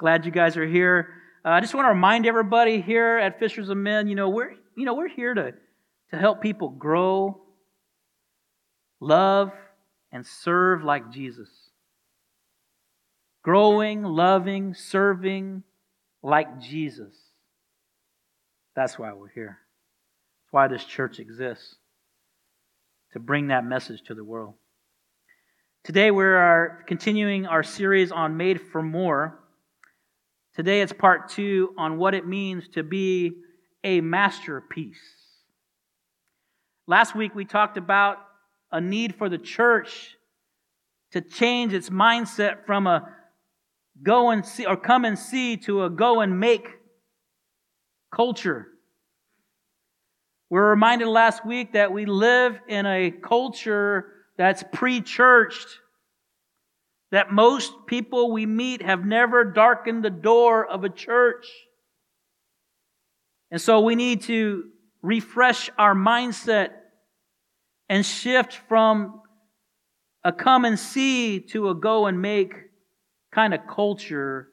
Glad you guys are here. Uh, I just want to remind everybody here at Fishers of Men, you know, we're you know we're here to to help people grow, love, and serve like Jesus. Growing, loving, serving like Jesus. That's why we're here. That's why this church exists. To bring that message to the world. Today we are continuing our series on Made for More. Today it's part two on what it means to be a masterpiece. Last week we talked about a need for the church to change its mindset from a go and see or come and see to a go and make culture. We were reminded last week that we live in a culture that's pre churched, that most people we meet have never darkened the door of a church. And so we need to refresh our mindset and shift from a come and see to a go and make kind of culture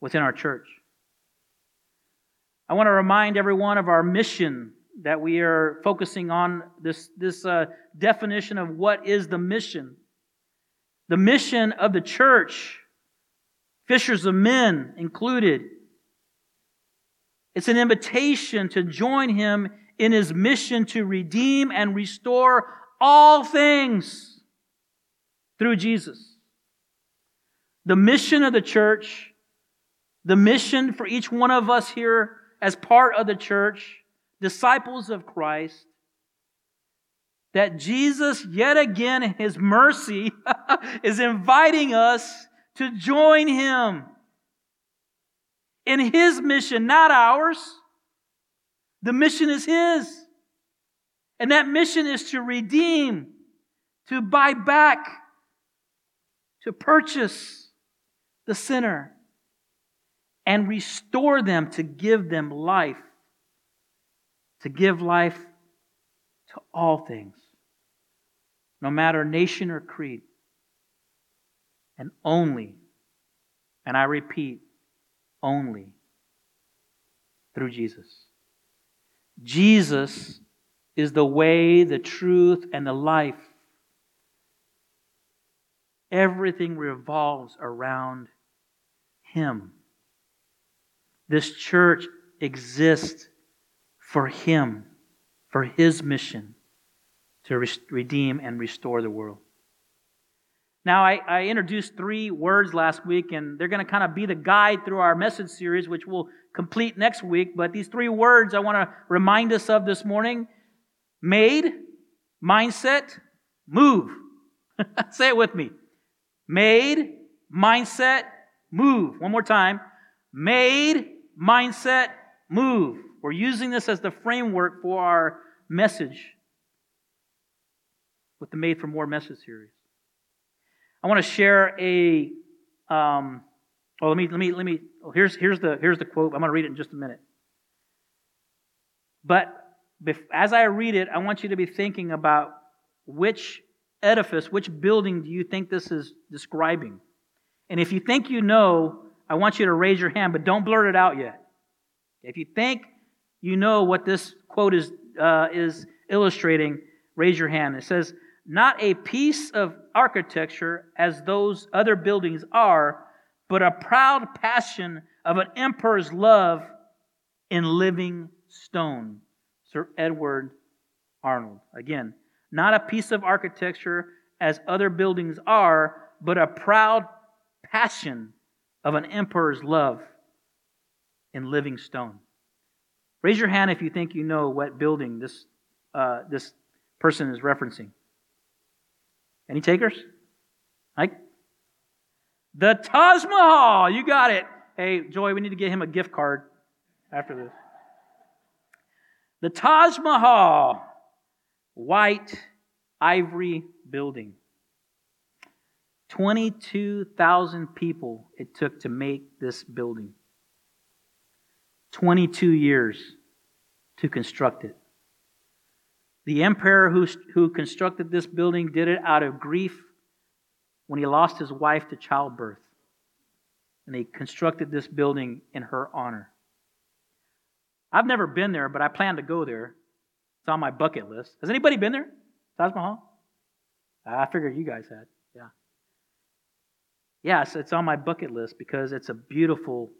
within our church. I want to remind everyone of our mission that we are focusing on this, this uh, definition of what is the mission. The mission of the church, fishers of men included. It's an invitation to join him in his mission to redeem and restore all things through Jesus. The mission of the church, the mission for each one of us here as part of the church, disciples of Christ, that Jesus, yet again in his mercy, is inviting us to join him in his mission, not ours. The mission is his. And that mission is to redeem, to buy back, to purchase the sinner and restore them to give them life, to give life to all things, no matter nation or creed. And only, and I repeat, only through Jesus. Jesus is the way, the truth, and the life. Everything revolves around Him. This church exists for Him, for His mission to redeem and restore the world. Now, I, I, introduced three words last week, and they're going to kind of be the guide through our message series, which we'll complete next week. But these three words I want to remind us of this morning made, mindset, move. Say it with me. Made, mindset, move. One more time. Made, mindset, move. We're using this as the framework for our message with the Made for More message series. I want to share a. Um, oh, let me let me let me. Oh, here's here's the here's the quote. I'm going to read it in just a minute. But as I read it, I want you to be thinking about which edifice, which building do you think this is describing? And if you think you know, I want you to raise your hand, but don't blurt it out yet. If you think you know what this quote is, uh, is illustrating, raise your hand. It says, Not a piece of architecture as those other buildings are, but a proud passion of an emperor's love in living stone. Sir Edward Arnold. Again, not a piece of architecture as other buildings are, but a proud passion of an emperor's love in living stone. Raise your hand if you think you know what building this, uh, this person is referencing. Any takers? Mike? the Taj Mahal. You got it. Hey, Joy, we need to get him a gift card after this. The Taj Mahal, white ivory building. 22,000 people it took to make this building. 22 years to construct it. The emperor who, who constructed this building did it out of grief when he lost his wife to childbirth. and they constructed this building in her honor. I've never been there, but I plan to go there. It's on my bucket list. Has anybody been there? Taj Mahal? I figured you guys had. Yeah. Yes, it's on my bucket list because it's a beautiful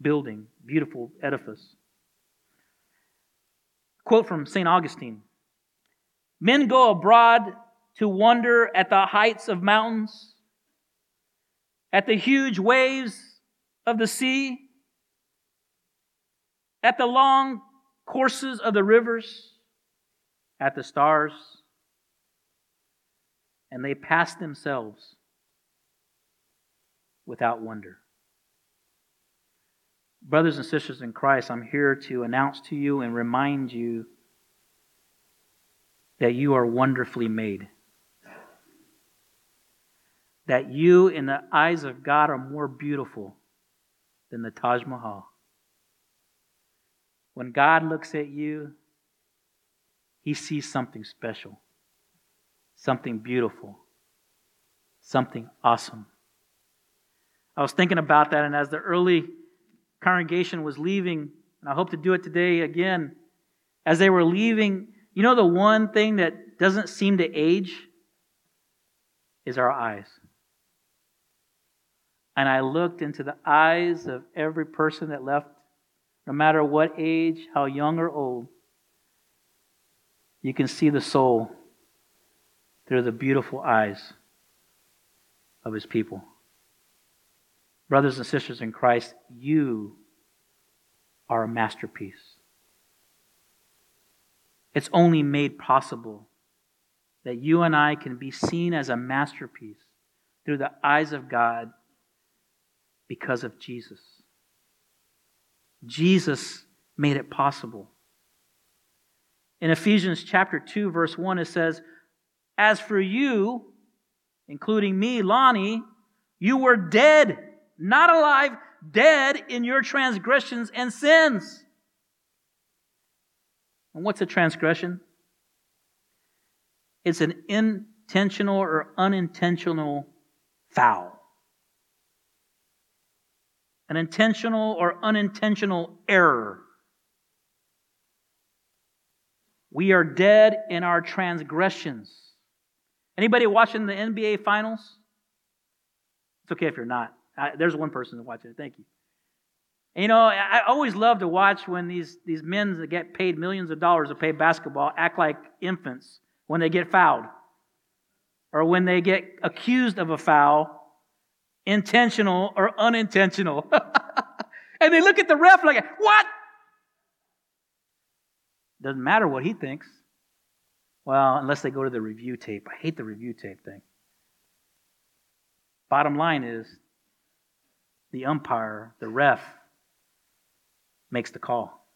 building, beautiful edifice. Quote from St. Augustine Men go abroad to wonder at the heights of mountains, at the huge waves of the sea, at the long courses of the rivers, at the stars, and they pass themselves without wonder. Brothers and sisters in Christ, I'm here to announce to you and remind you that you are wonderfully made. That you, in the eyes of God, are more beautiful than the Taj Mahal. When God looks at you, he sees something special, something beautiful, something awesome. I was thinking about that, and as the early congregation was leaving, and I hope to do it today again, as they were leaving, you know the one thing that doesn't seem to age is our eyes. And I looked into the eyes of every person that left, no matter what age, how young or old. You can see the soul through the beautiful eyes of his people. Brothers and sisters in Christ, you are a masterpiece. It's only made possible that you and I can be seen as a masterpiece through the eyes of God because of Jesus. Jesus made it possible. In Ephesians chapter 2 verse 1 it says, "As for you, including me, Lonnie, you were dead not alive, dead in your transgressions and sins. And what's a transgression? It's an intentional or unintentional foul. An intentional or unintentional error. We are dead in our transgressions. Anybody watching the NBA finals? It's okay if you're not. I, there's one person watching it. Thank you. And, you know, I always love to watch when these, these men that get paid millions of dollars to play basketball act like infants when they get fouled or when they get accused of a foul, intentional or unintentional. and they look at the ref like, what? Doesn't matter what he thinks. Well, unless they go to the review tape. I hate the review tape thing. Bottom line is, the umpire, the ref, makes the call.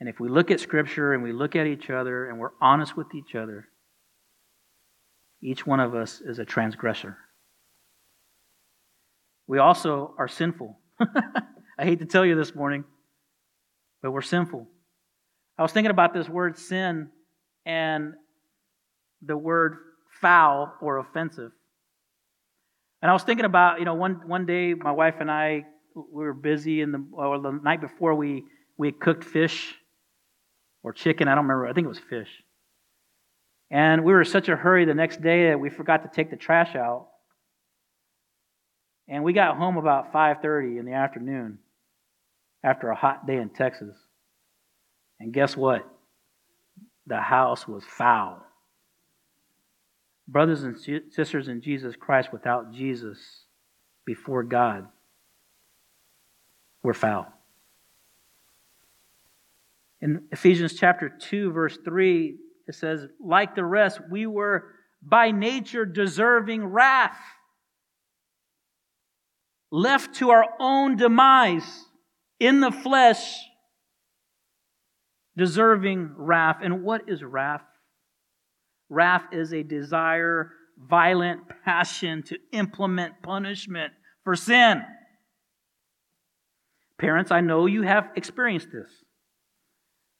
And if we look at Scripture and we look at each other and we're honest with each other, each one of us is a transgressor. We also are sinful. I hate to tell you this morning, but we're sinful. I was thinking about this word sin and the word foul or offensive. And I was thinking about, you know, one, one day my wife and I, we were busy in the, or the night before we, we cooked fish or chicken. I don't remember. I think it was fish. And we were in such a hurry the next day that we forgot to take the trash out. And we got home about 5:30 in the afternoon after a hot day in Texas. And guess what? The house was foul. Brothers and sisters in Jesus Christ, without Jesus before God, we're foul. In Ephesians chapter 2, verse 3, it says, Like the rest, we were by nature deserving wrath, left to our own demise in the flesh, deserving wrath. And what is wrath? Wrath is a desire, violent passion to implement punishment for sin. Parents, I know you have experienced this.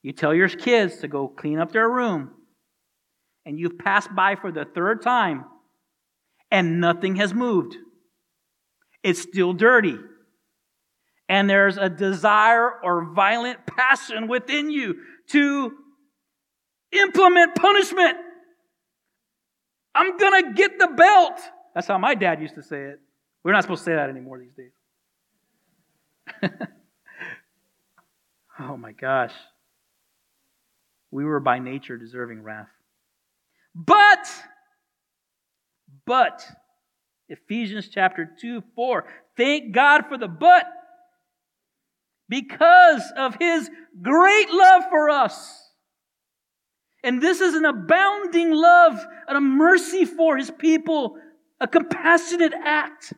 You tell your kids to go clean up their room, and you've passed by for the third time, and nothing has moved. it's still dirty. And there's a desire or violent passion within you to implement punishment. I'm going to get the belt. That's how my dad used to say it. We're not supposed to say that anymore these days. oh my gosh. We were by nature deserving wrath. But, but, Ephesians chapter 2, 4. Thank God for the but. Because of his great love for us. And this is an abounding love and a mercy for his people, a compassionate act.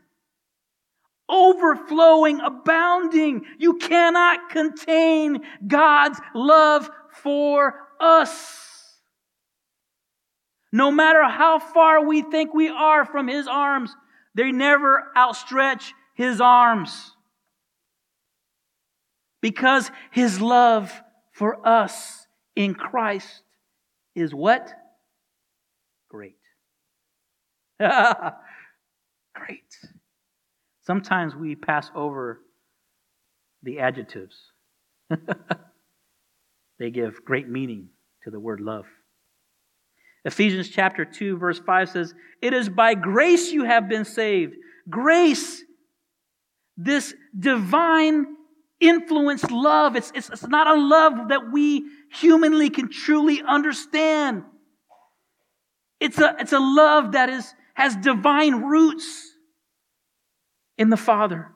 Overflowing, abounding. You cannot contain God's love for us. No matter how far we think we are from His arms, they never outstretch His arms. Because His love for us in Christ is what? Great. Great. Sometimes we pass over the adjectives. they give great meaning to the word love. Ephesians chapter 2, verse 5 says, It is by grace you have been saved. Grace, this divine influenced love, it's, it's, it's not a love that we humanly can truly understand. It's a, it's a love that is, has divine roots in the Father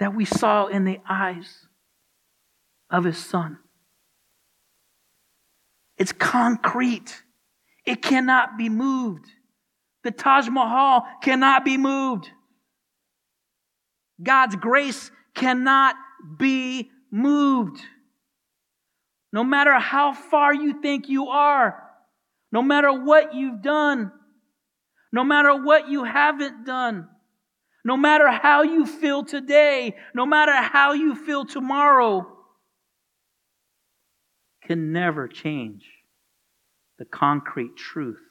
that we saw in the eyes of His Son. It's concrete. It cannot be moved. The Taj Mahal cannot be moved. God's grace cannot be moved. No matter how far you think you are, no matter what you've done, no matter what you haven't done, no matter how you feel today, no matter how you feel tomorrow, can never change the concrete truth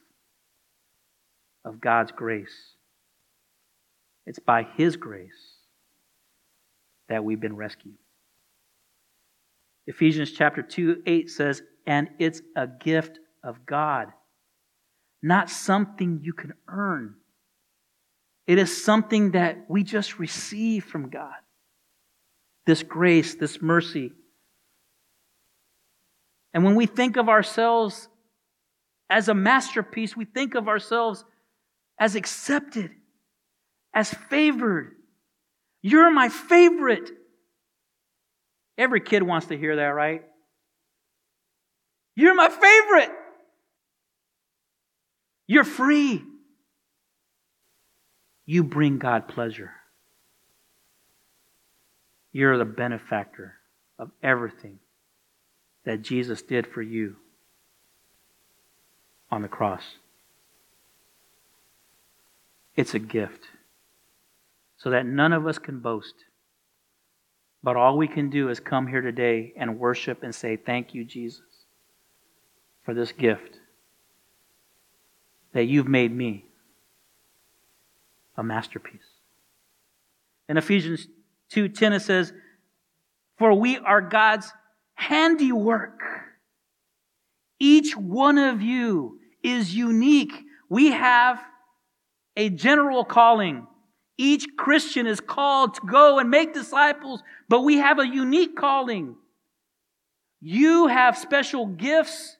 of God's grace. It's by His grace that we've been rescued. Ephesians chapter 2 8 says, And it's a gift of God, not something you can earn. It is something that we just receive from God. This grace, this mercy. And when we think of ourselves as a masterpiece, we think of ourselves as accepted, as favored. You're my favorite. Every kid wants to hear that, right? You're my favorite. You're free. You bring God pleasure. You're the benefactor of everything that Jesus did for you on the cross. It's a gift so that none of us can boast. But all we can do is come here today and worship and say, Thank you, Jesus, for this gift that you've made me a masterpiece. In Ephesians 2:10 it says, "For we are God's handiwork. Each one of you is unique. We have a general calling. Each Christian is called to go and make disciples, but we have a unique calling. You have special gifts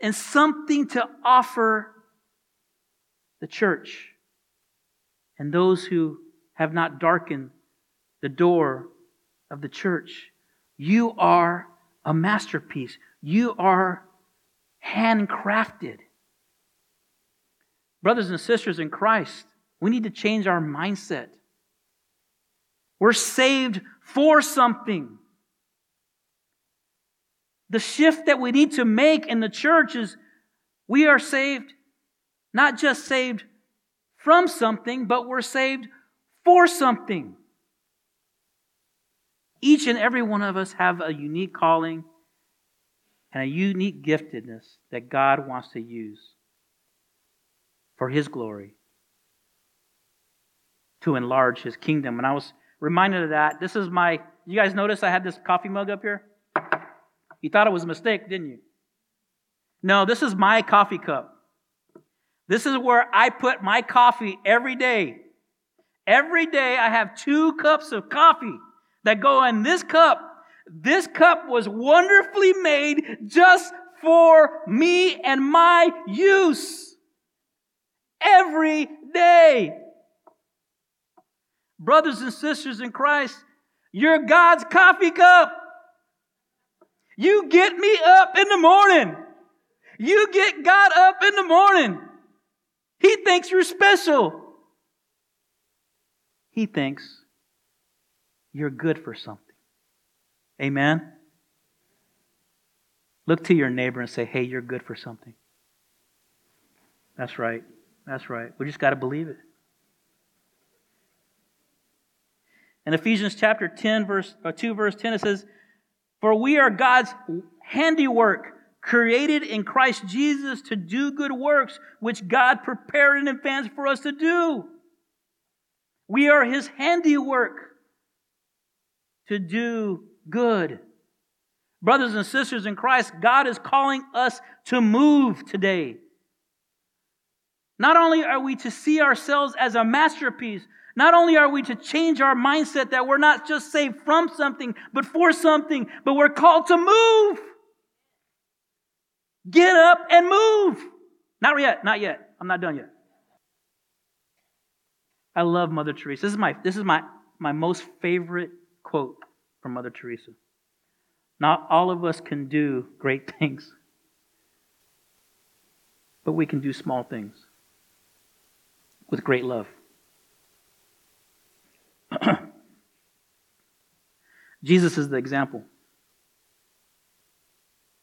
and something to offer the church and those who have not darkened the door of the church. You are a masterpiece. You are handcrafted. Brothers and sisters in Christ, we need to change our mindset. We're saved for something. The shift that we need to make in the church is we are saved, not just saved from something, but we're saved for something. Each and every one of us have a unique calling and a unique giftedness that God wants to use for His glory to enlarge his kingdom. And I was reminded of that. This is my, you guys notice I had this coffee mug up here? You thought it was a mistake, didn't you? No, this is my coffee cup. This is where I put my coffee every day. Every day I have two cups of coffee that go in this cup. This cup was wonderfully made just for me and my use. Every day. Brothers and sisters in Christ, you're God's coffee cup. You get me up in the morning. You get God up in the morning. He thinks you're special. He thinks you're good for something. Amen? Look to your neighbor and say, hey, you're good for something. That's right. That's right. We just got to believe it. In Ephesians chapter 10, verse uh, 2, verse 10, it says, For we are God's handiwork, created in Christ Jesus to do good works, which God prepared in advance for us to do. We are his handiwork to do good. Brothers and sisters in Christ, God is calling us to move today. Not only are we to see ourselves as a masterpiece, not only are we to change our mindset that we're not just saved from something, but for something, but we're called to move. Get up and move. Not yet, not yet. I'm not done yet. I love Mother Teresa. This is my, this is my, my most favorite quote from Mother Teresa. Not all of us can do great things, but we can do small things with great love. Jesus is the example.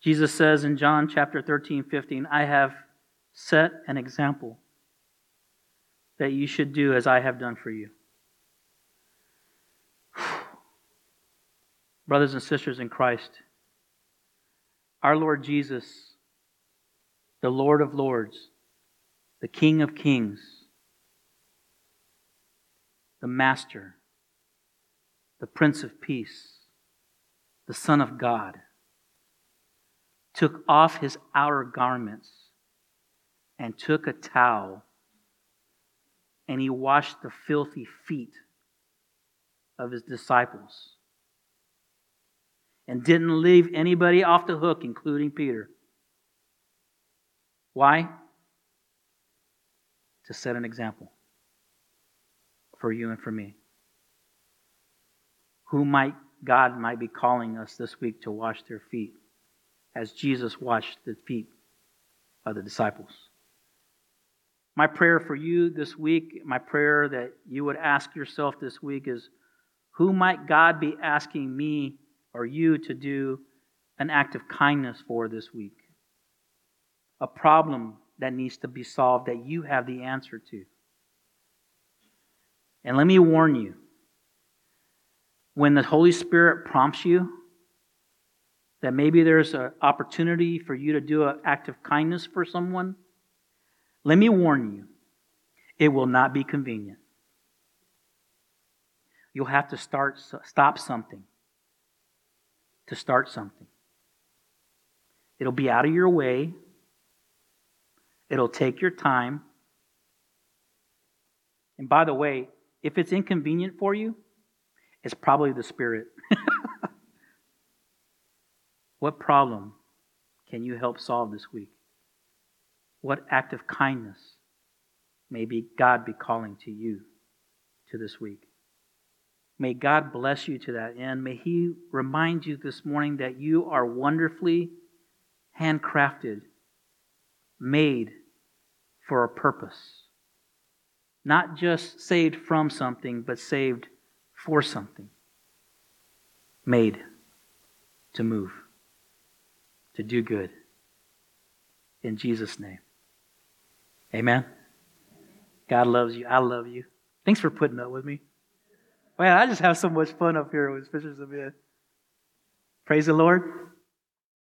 Jesus says in John chapter 13, 15, I have set an example that you should do as I have done for you. Brothers and sisters in Christ, our Lord Jesus, the Lord of Lords, the King of Kings, the Master, the Prince of Peace, the Son of God, took off his outer garments and took a towel and he washed the filthy feet of his disciples and didn't leave anybody off the hook, including Peter. Why? To set an example for you and for me. Who might God might be calling us this week to wash their feet as Jesus washed the feet of the disciples. My prayer for you this week, my prayer that you would ask yourself this week is who might God be asking me or you to do an act of kindness for this week? A problem that needs to be solved that you have the answer to. And let me warn you when the Holy Spirit prompts you that maybe there's an opportunity for you to do an act of kindness for someone, let me warn you, it will not be convenient. You'll have to start stop something to start something. It'll be out of your way. It'll take your time. And by the way, if it's inconvenient for you, it's probably the Spirit. what problem can you help solve this week? What act of kindness may be God be calling to you to this week? May God bless you to that end. May He remind you this morning that you are wonderfully handcrafted, made for a purpose. Not just saved from something, but saved for something. Made to move, to do good. In Jesus' name. Amen. God loves you. I love you. Thanks for putting up with me. Man, I just have so much fun up here with Fishers of Men. Praise the Lord.